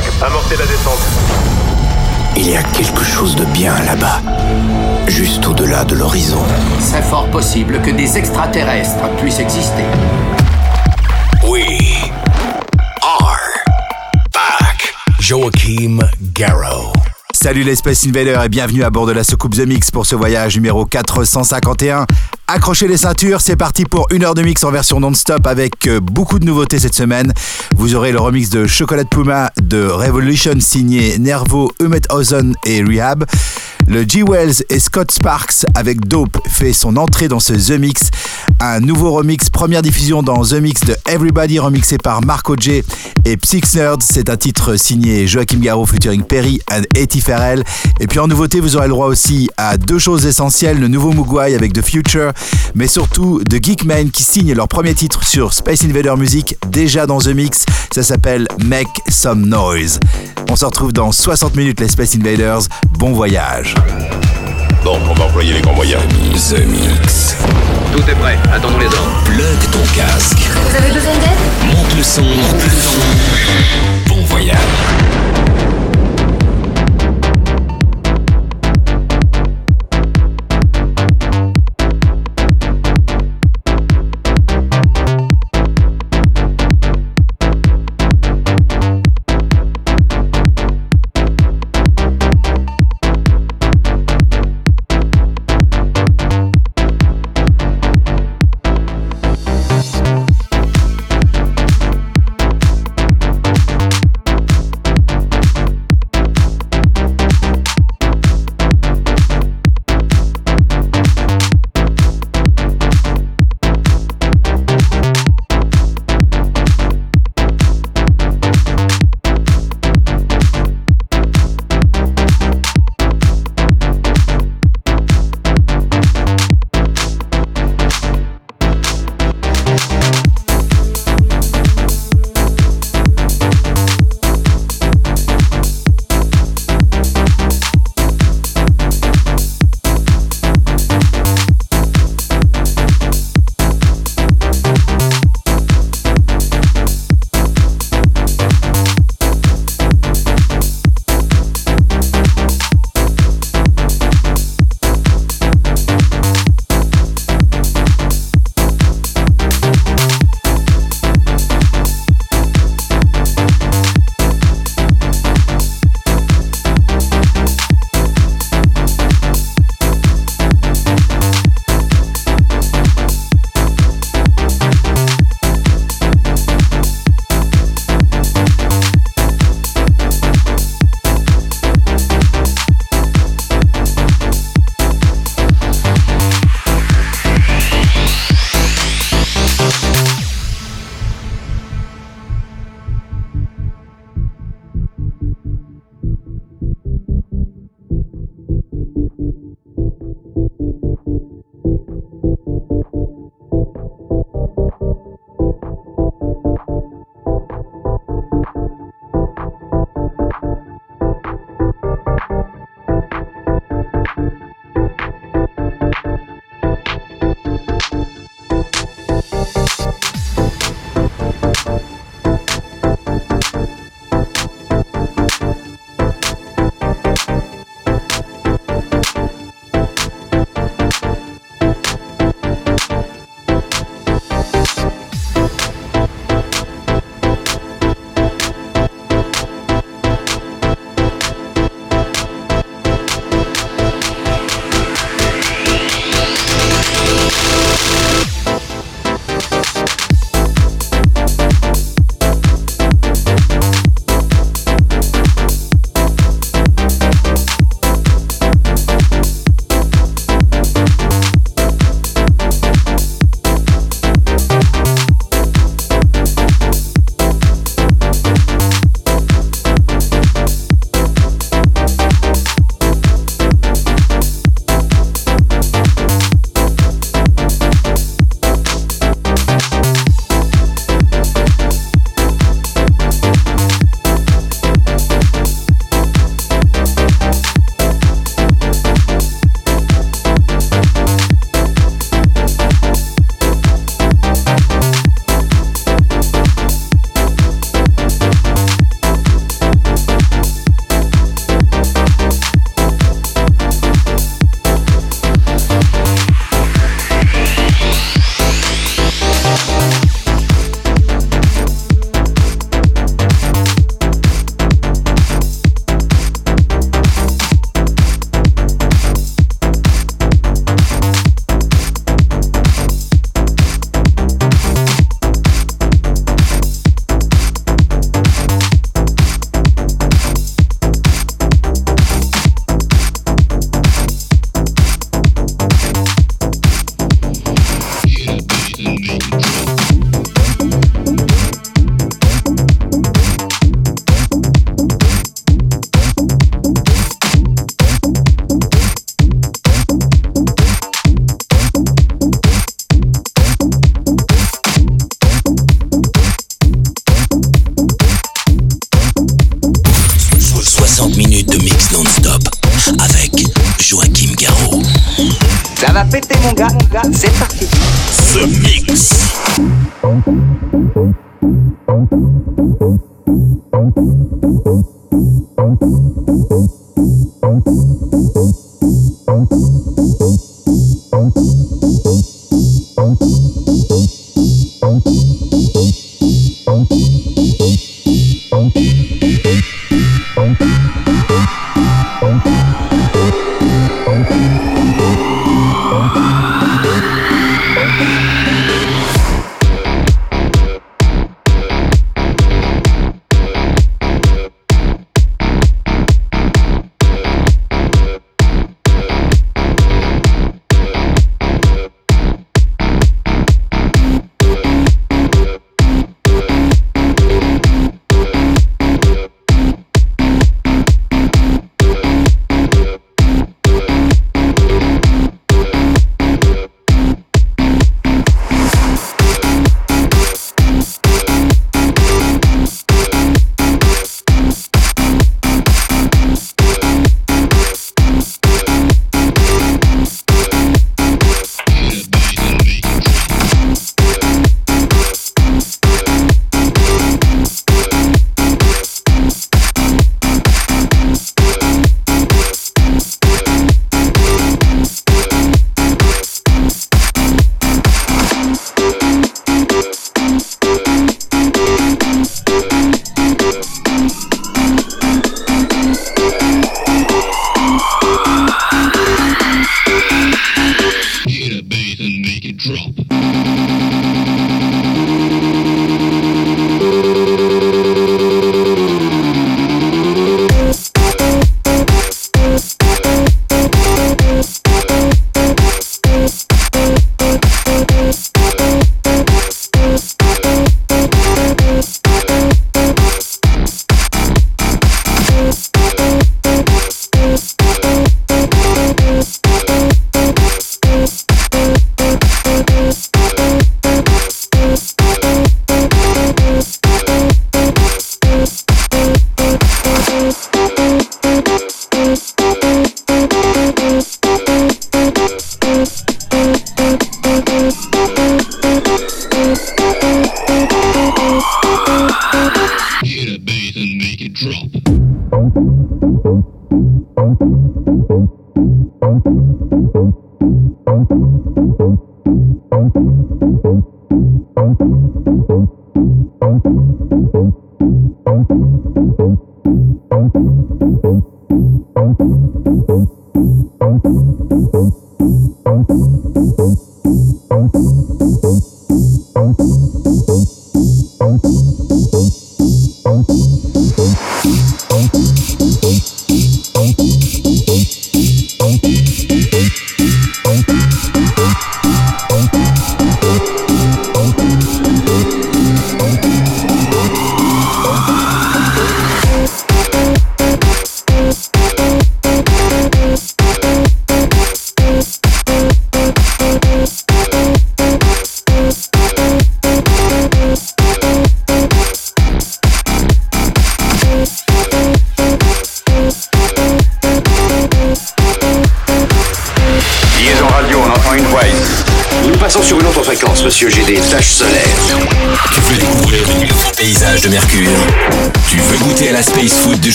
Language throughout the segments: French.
5, amorcez la descente. Il y a quelque chose de bien là-bas, juste au-delà de l'horizon. C'est fort possible que des extraterrestres puissent exister. We are back. Joachim Garrow. Salut les Space Invaders et bienvenue à bord de la soucoupe The Mix pour ce voyage numéro 451. Accrochez les ceintures, c'est parti pour une heure de mix en version non-stop avec euh, beaucoup de nouveautés cette semaine. Vous aurez le remix de Chocolate Puma de Revolution signé Nervo, Humet Ozone et Rehab. Le G. Wells et Scott Sparks avec Dope fait son entrée dans ce The Mix. Un nouveau remix, première diffusion dans The Mix de Everybody remixé par Marco J et Psyx Nerd. C'est un titre signé Joachim Garraud featuring Perry and Etty Farrell. Et puis en nouveauté, vous aurez le droit aussi à deux choses essentielles. Le nouveau Mugwai avec The Future, mais surtout The Geekmen qui signent leur premier titre sur Space Invader Music déjà dans The Mix. Ça s'appelle Make Some Noise. On se retrouve dans 60 minutes les Space Invaders. Bon voyage. Donc, on va employer les grands moyens. The Mix. Tout est prêt, attendons les ordres. Plug ton casque. Vous avez besoin d'aide? Monte le son. Monte le son. Bon voyage.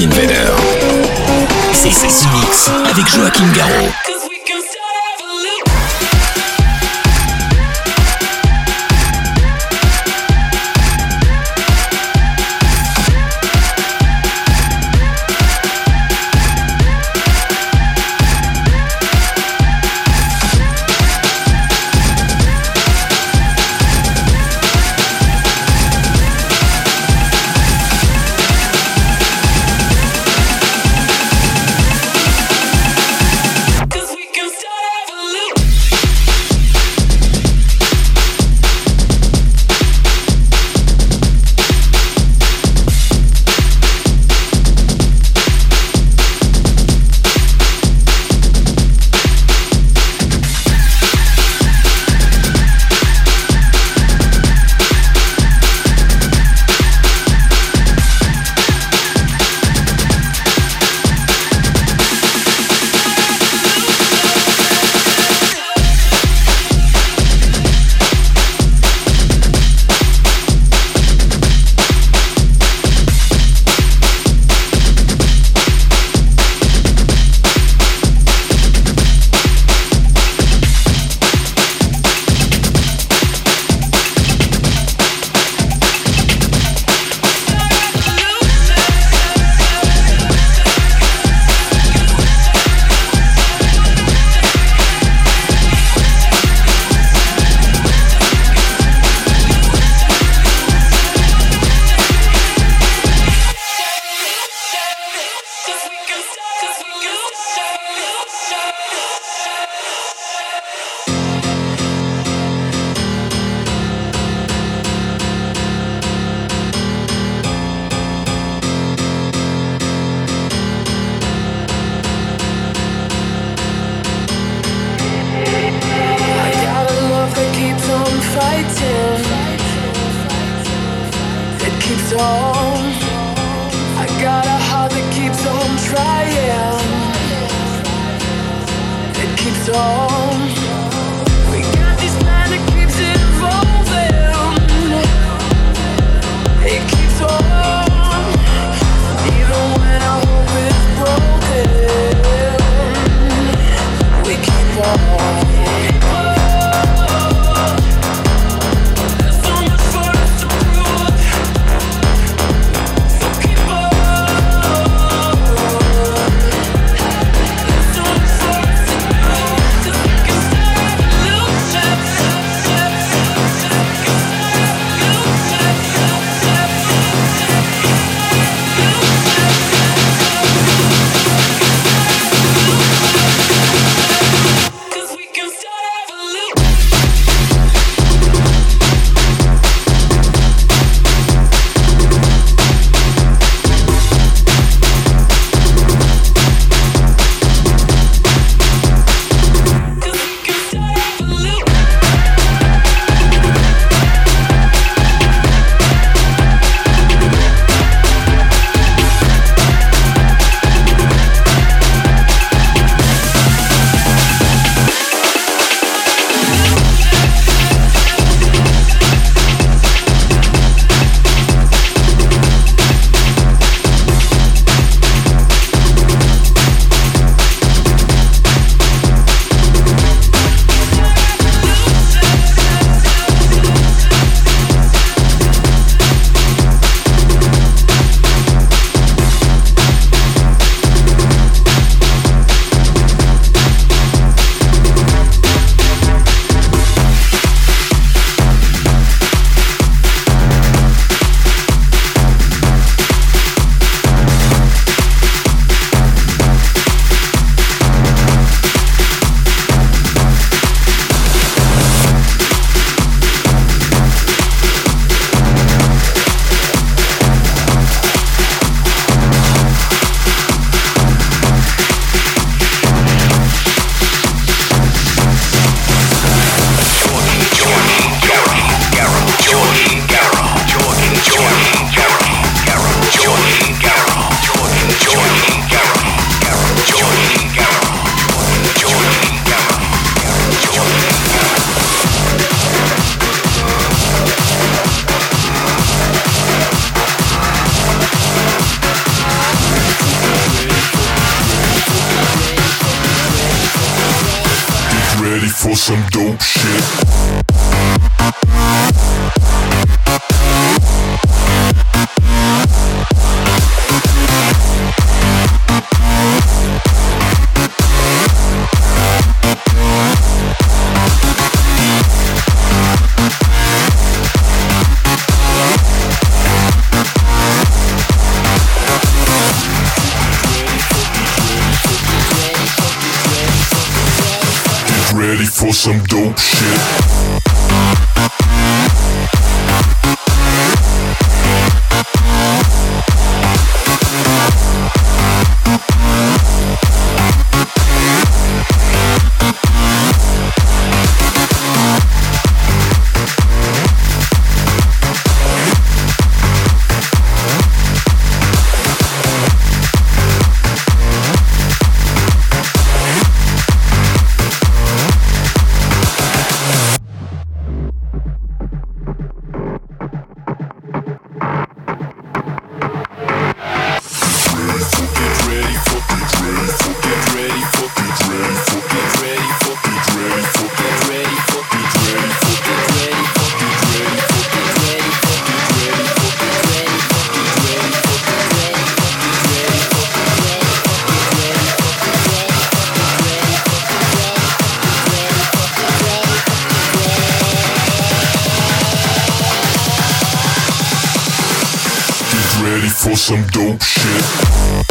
Invader. C'est Mix avec Joachim Garraud. Some dope shit. Ready for some dope shit.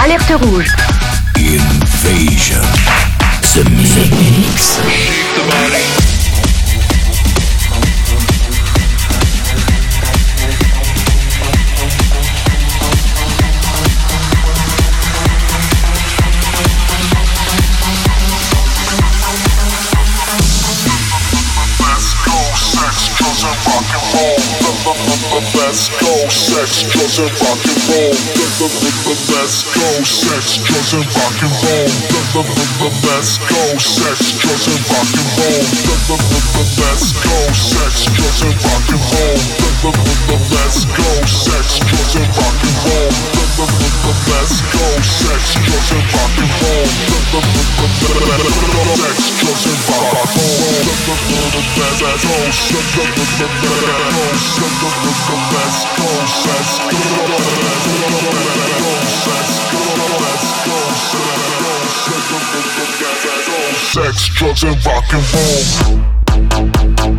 Alerte rouge. Invasion. The Mix. Let's go, sex, drugs, and rock and roll. Let's go, sex, drugs, and rock and roll. Let's go, sex, drugs, and rock and roll. Let's go, sex, drugs, and rock and roll. Let's go, sex, drugs, and rock and roll. Let's go, sex, drugs, and rock and roll. Let's go, sex, drugs, and rock and roll. Sex, drugs, and rock and roll. Sex, drugs, and rock and roll.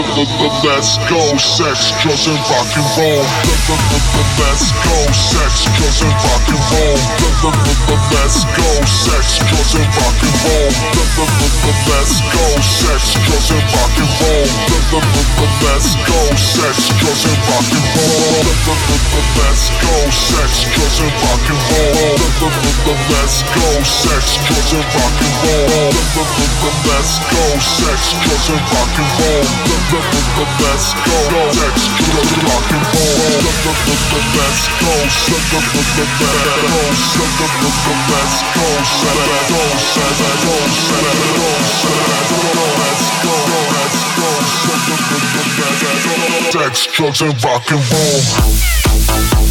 Ha ha ha ha! Let's go, sex, drugs, and rock and roll. Let's go, sex, drugs, and rock and roll. Let's go, sex, drugs, and rock and roll. Let's go, sex, drugs, and rock and roll. Let's go, sex, drugs, and rock and roll. Let's go, sex, drugs, and rock and roll. Let's go, sex, drugs, and rock and roll. Let's go, sex, drugs, and rock and roll. Let's go, drugs and rock and roll. Let's go, let's go, Let's go, Sex, drugs, and rock and roll.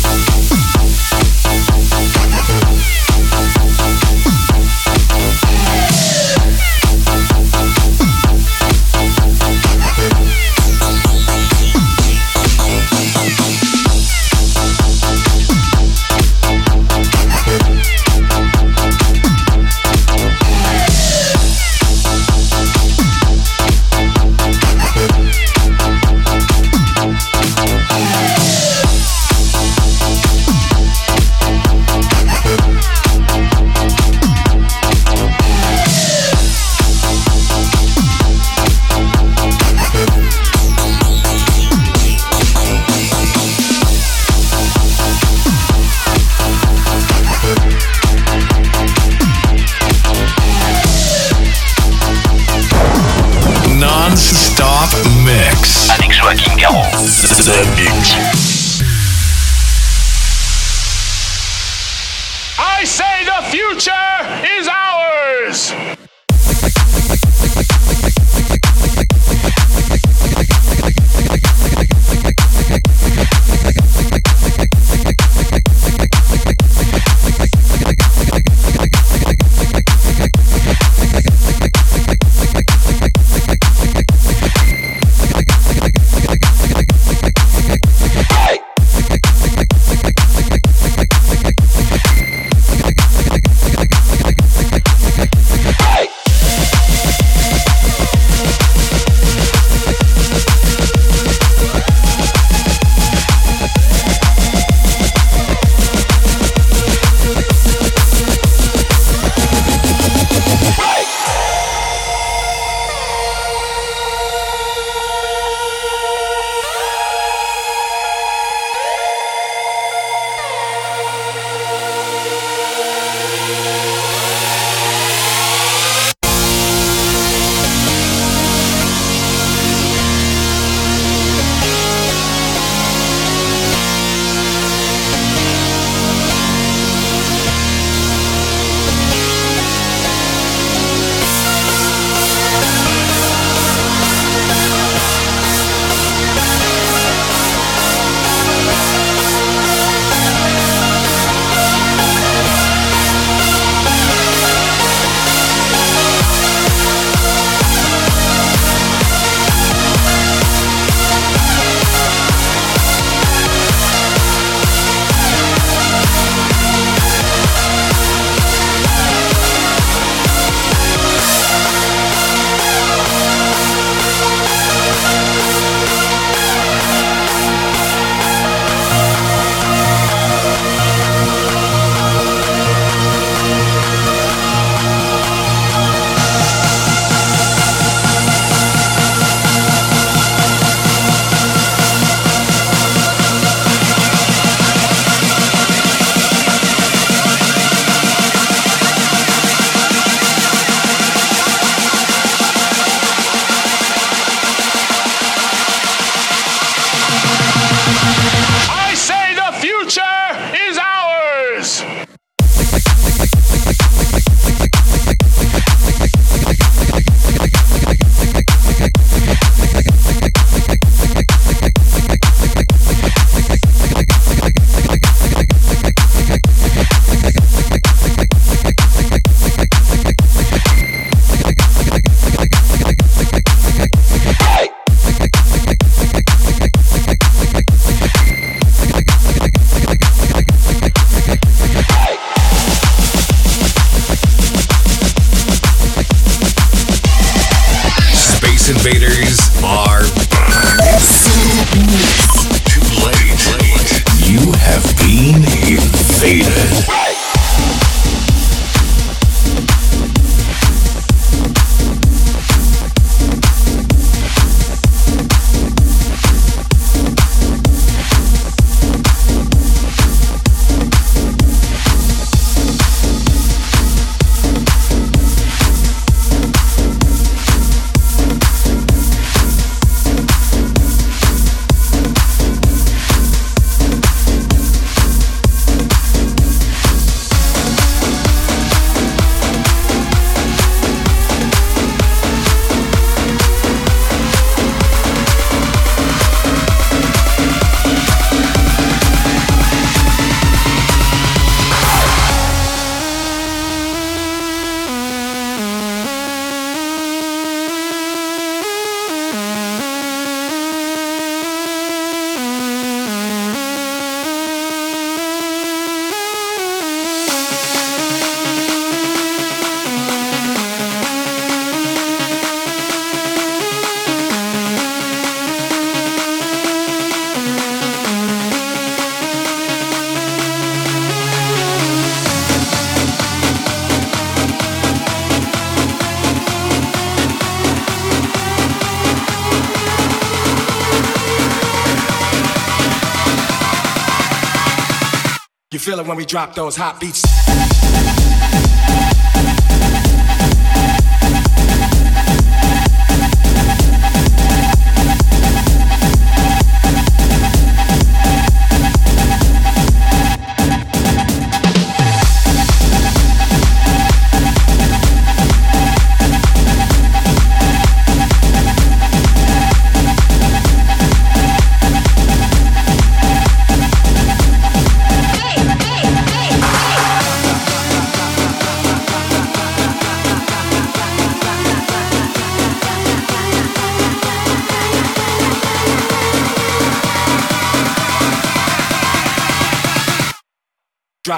Drop those hot beats.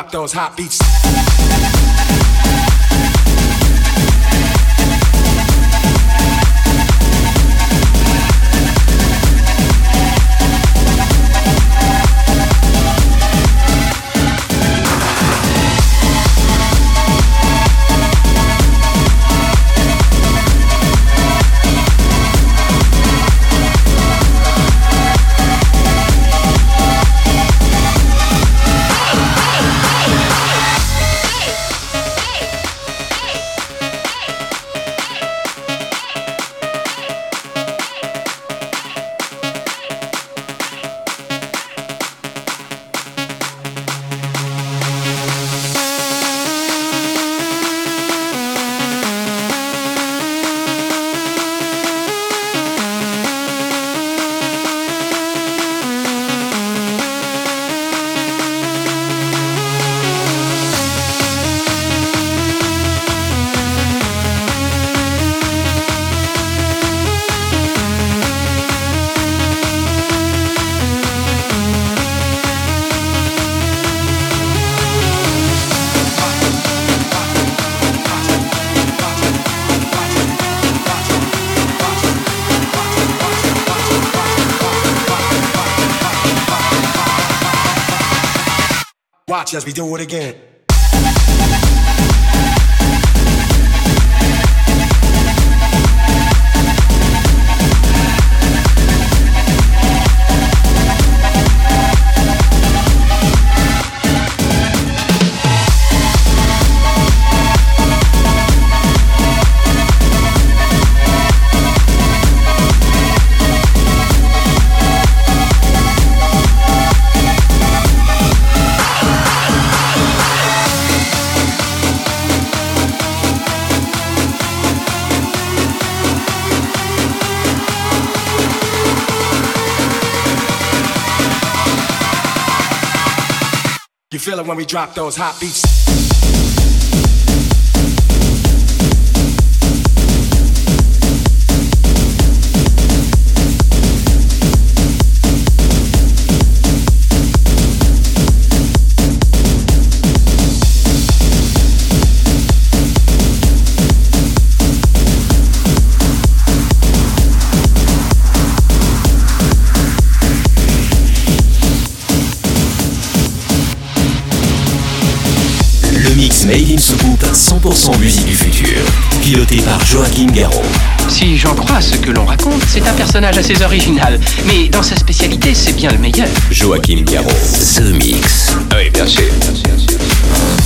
Drop those hot beats. Watch as we do it again. Feel it when we drop those hot beats. Made in Soucoupe, 100% musique du futur. Piloté par Joachim Garraud. Si j'en crois ce que l'on raconte, c'est un personnage assez original. Mais dans sa spécialité, c'est bien le meilleur. Joachim Garraud. The Mix. Ah oui, bien sûr. Bien sûr, bien sûr.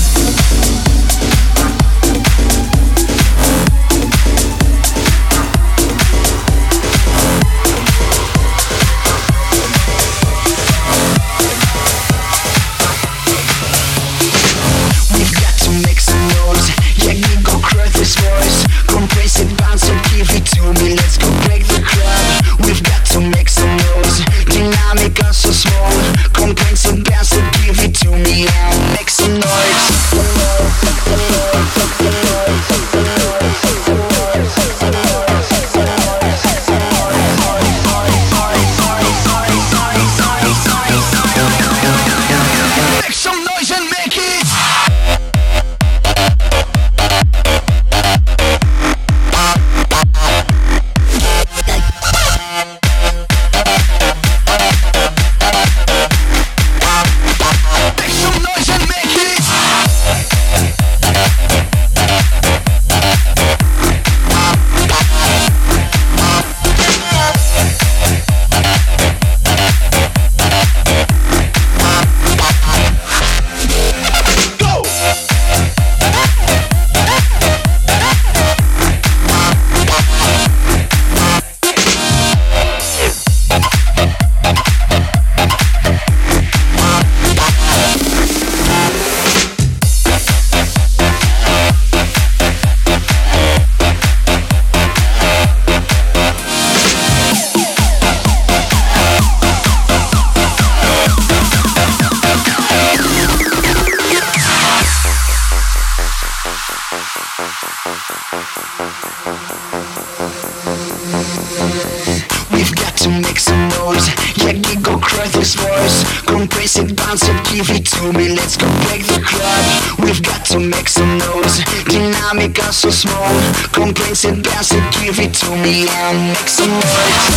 me, I'm mixing.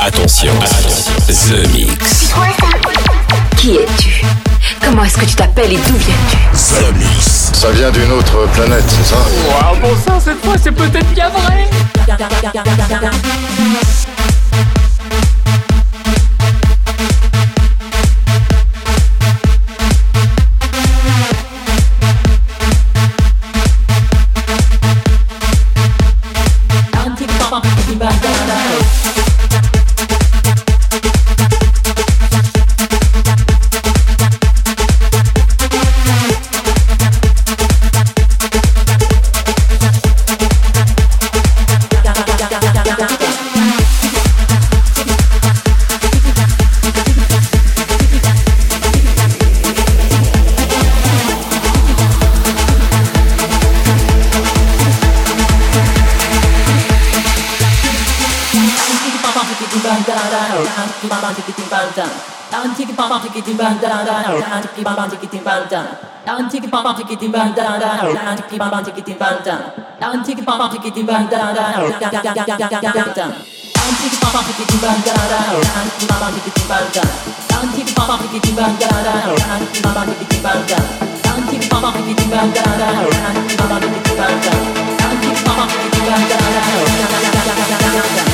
Attention, The Mix. Qui es-tu? Comment est-ce que tu t'appelles et d'où viens-tu? The Mix. Ça vient d'une autre planète, c'est ça? Waouh, bon sang, cette fois c'est peut-être bien vrai tikiti banda dan tikiti bamba tikiti banda dan tikiti bamba tikiti banda dan tikiti bamba tikiti banda dan tikiti bamba tikiti banda dan tikiti bamba tikiti banda dan tikiti bamba tikiti banda dan tikiti bamba tikiti banda dan tikiti bamba tikiti banda dan tikiti bamba tikiti banda dan tikiti bamba tikiti banda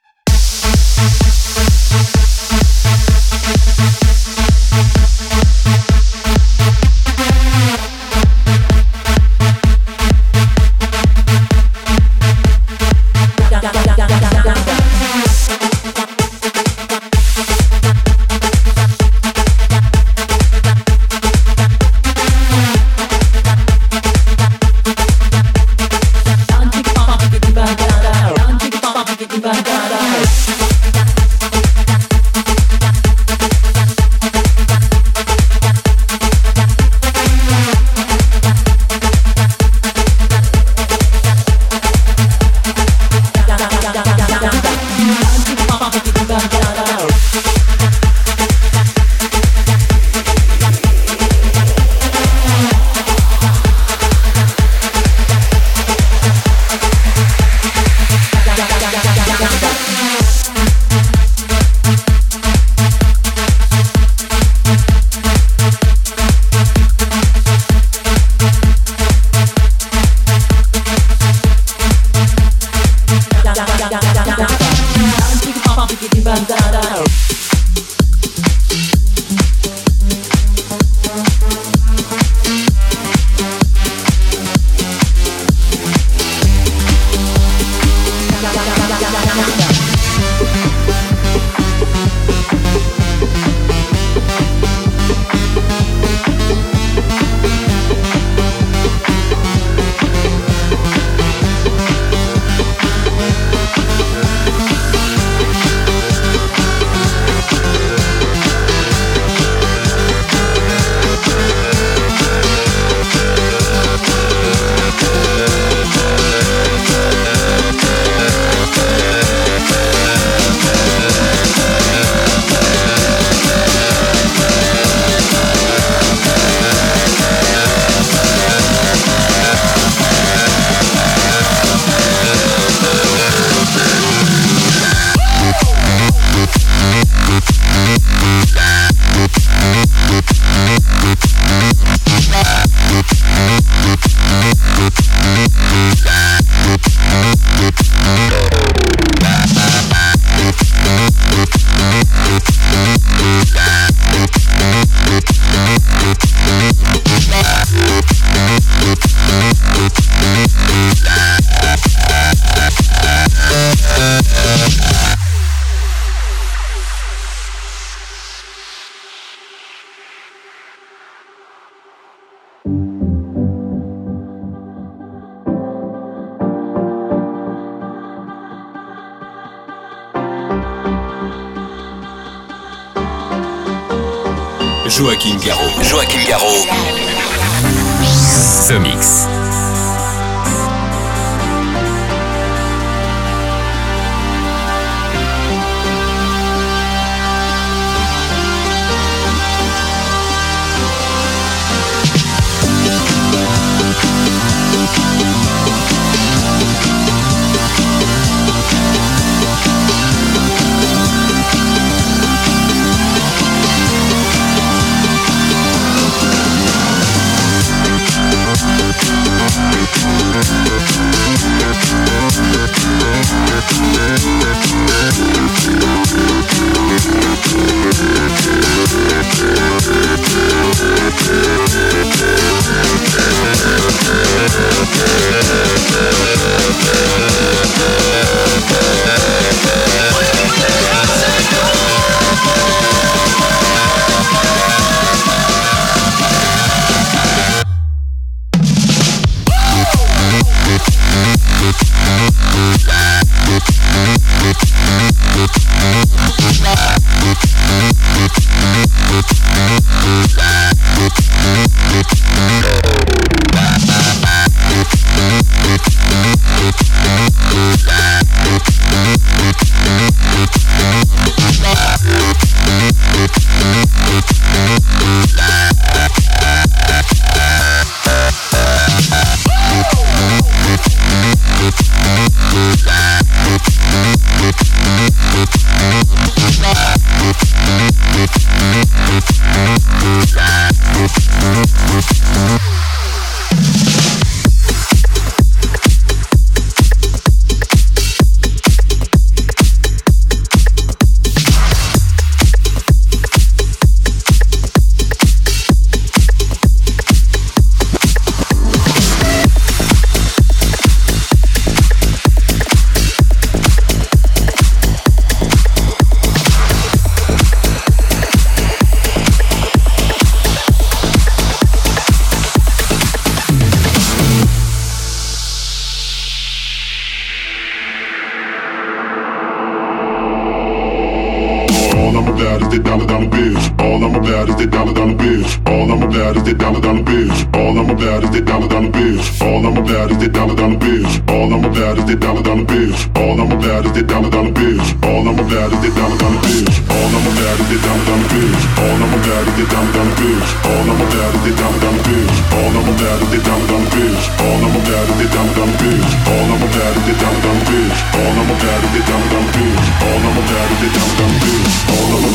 About is the dollar dollar bills. All I'm about is the dollar dollar bills. All I'm about is the dollar dollar bills. All I'm about is the dollar dollar bills. All I'm about is the dollar dollar bills. All I'm about is the dollar dollar bills. All I'm about is the dollar dollar bills. All I'm about is the dollar dollar bills. All I'm about is the dollar dollar bills. All I'm about is the dollar dollar bills. All I'm about is the dollar dollar bills. All I'm about is the dollar dollar bills. All I'm about is the dollar dollar bills. All I'm about is the dollar dollar bills. All I'm about is the dollar dollar bills. All I'm about is the dollar dollar bills. All I'm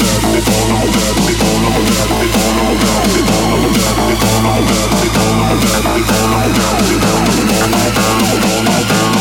I'm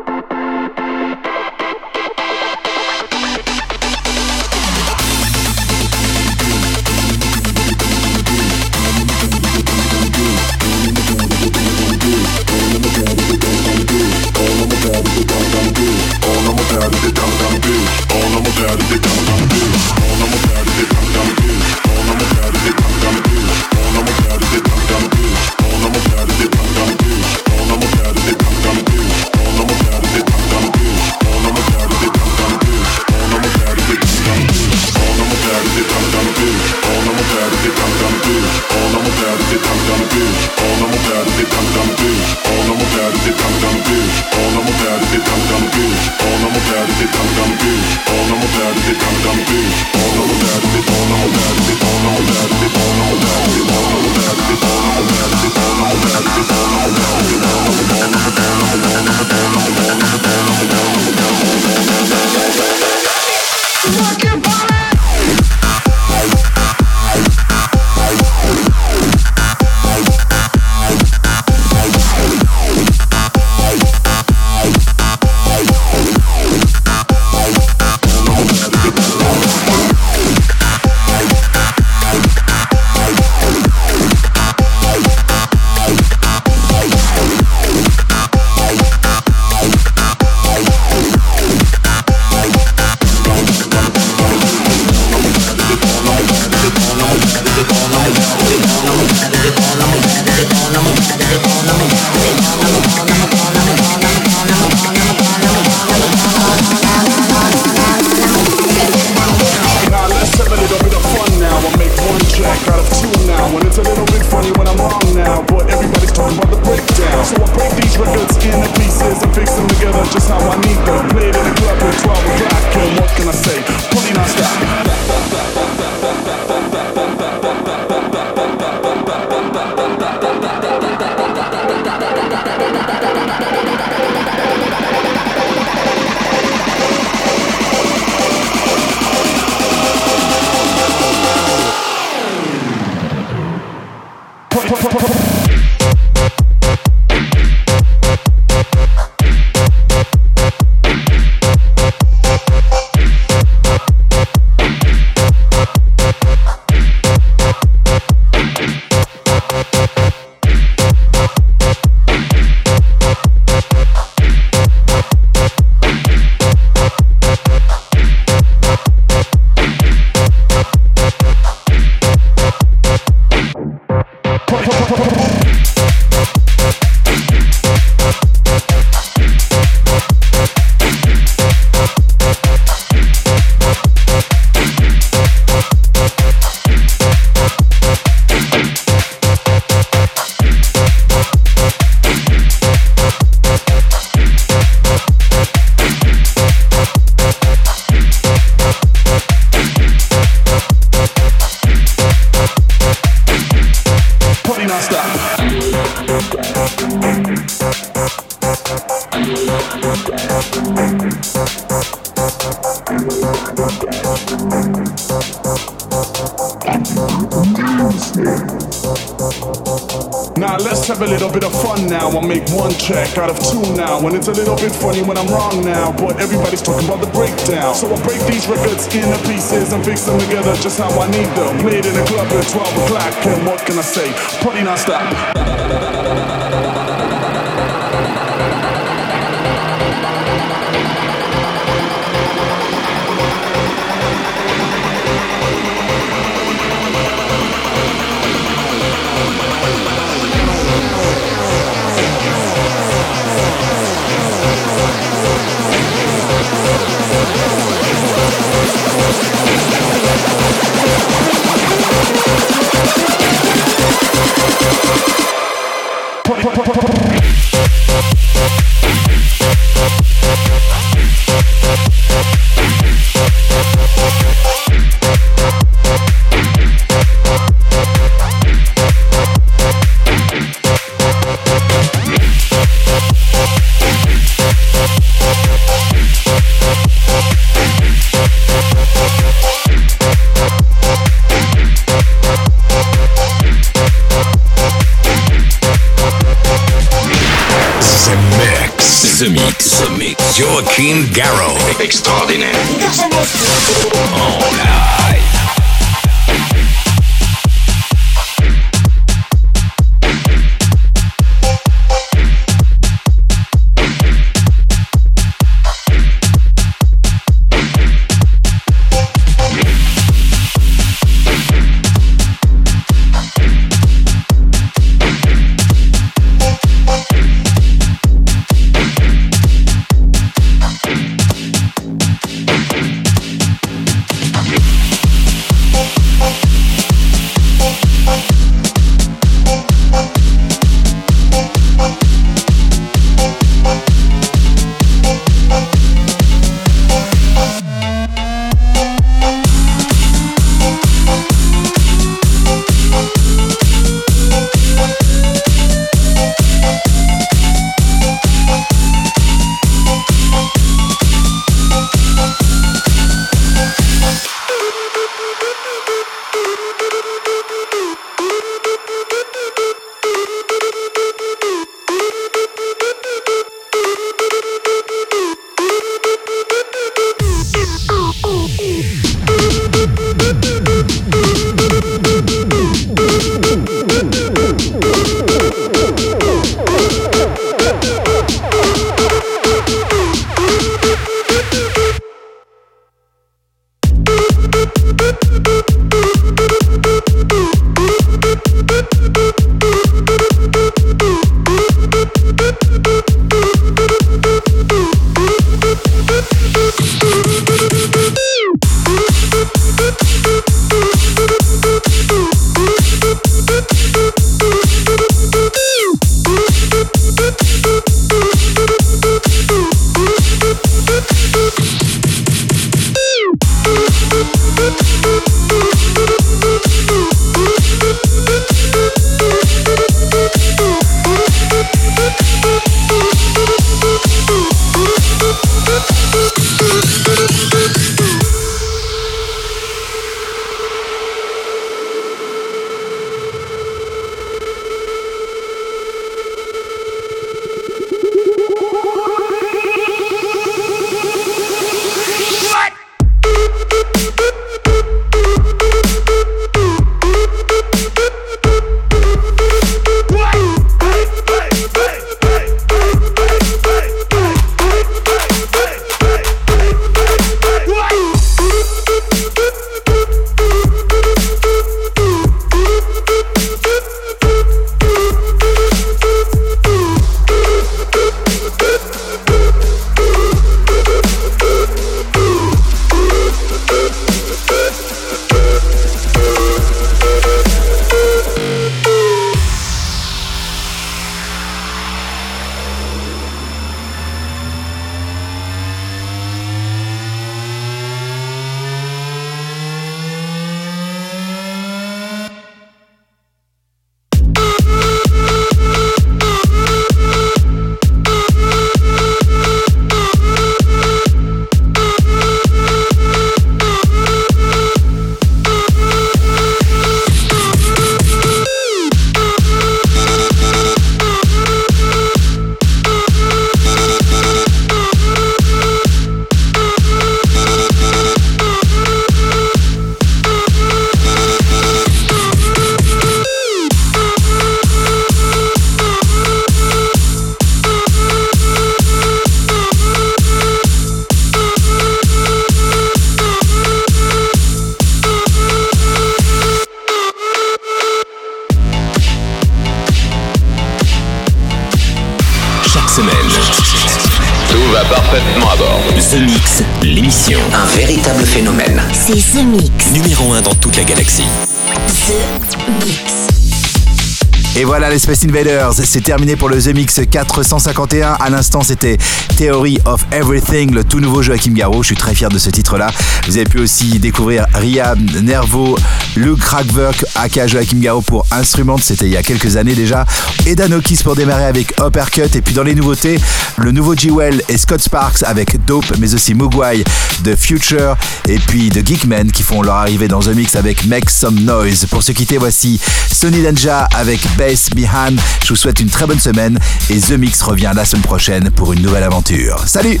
in C'est terminé pour le The Mix 451. À l'instant, c'était Theory of Everything, le tout nouveau Joachim Garraud. Je suis très fier de ce titre-là. Vous avez pu aussi découvrir Ria Nervo, Luke Rackberg, aka Joachim Garraud pour Instrument. C'était il y a quelques années déjà. Et Danokis pour démarrer avec Uppercut. Et puis dans les nouveautés, le nouveau G Well et Scott Sparks avec Dope, mais aussi Mugwai, de Future et puis de Geekman qui font leur arrivée dans The Mix avec Make Some Noise. Pour se quitter, voici Sony Danja avec Bass Behind. Je vous souhaite une très bonne semaine et The Mix revient la semaine prochaine pour une nouvelle aventure. Salut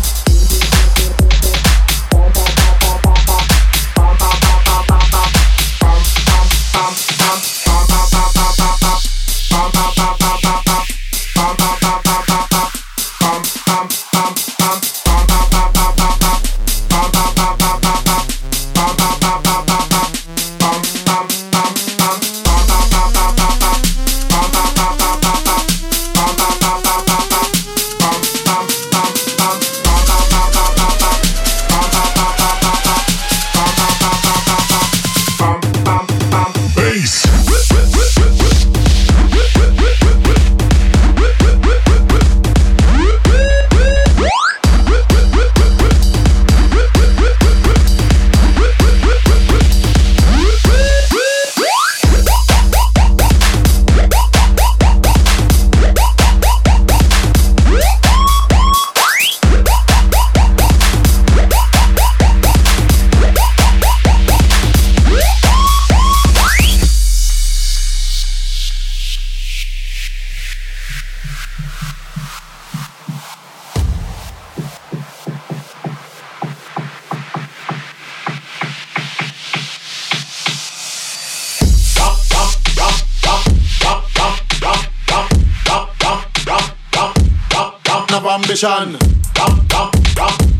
jump, jump, jump.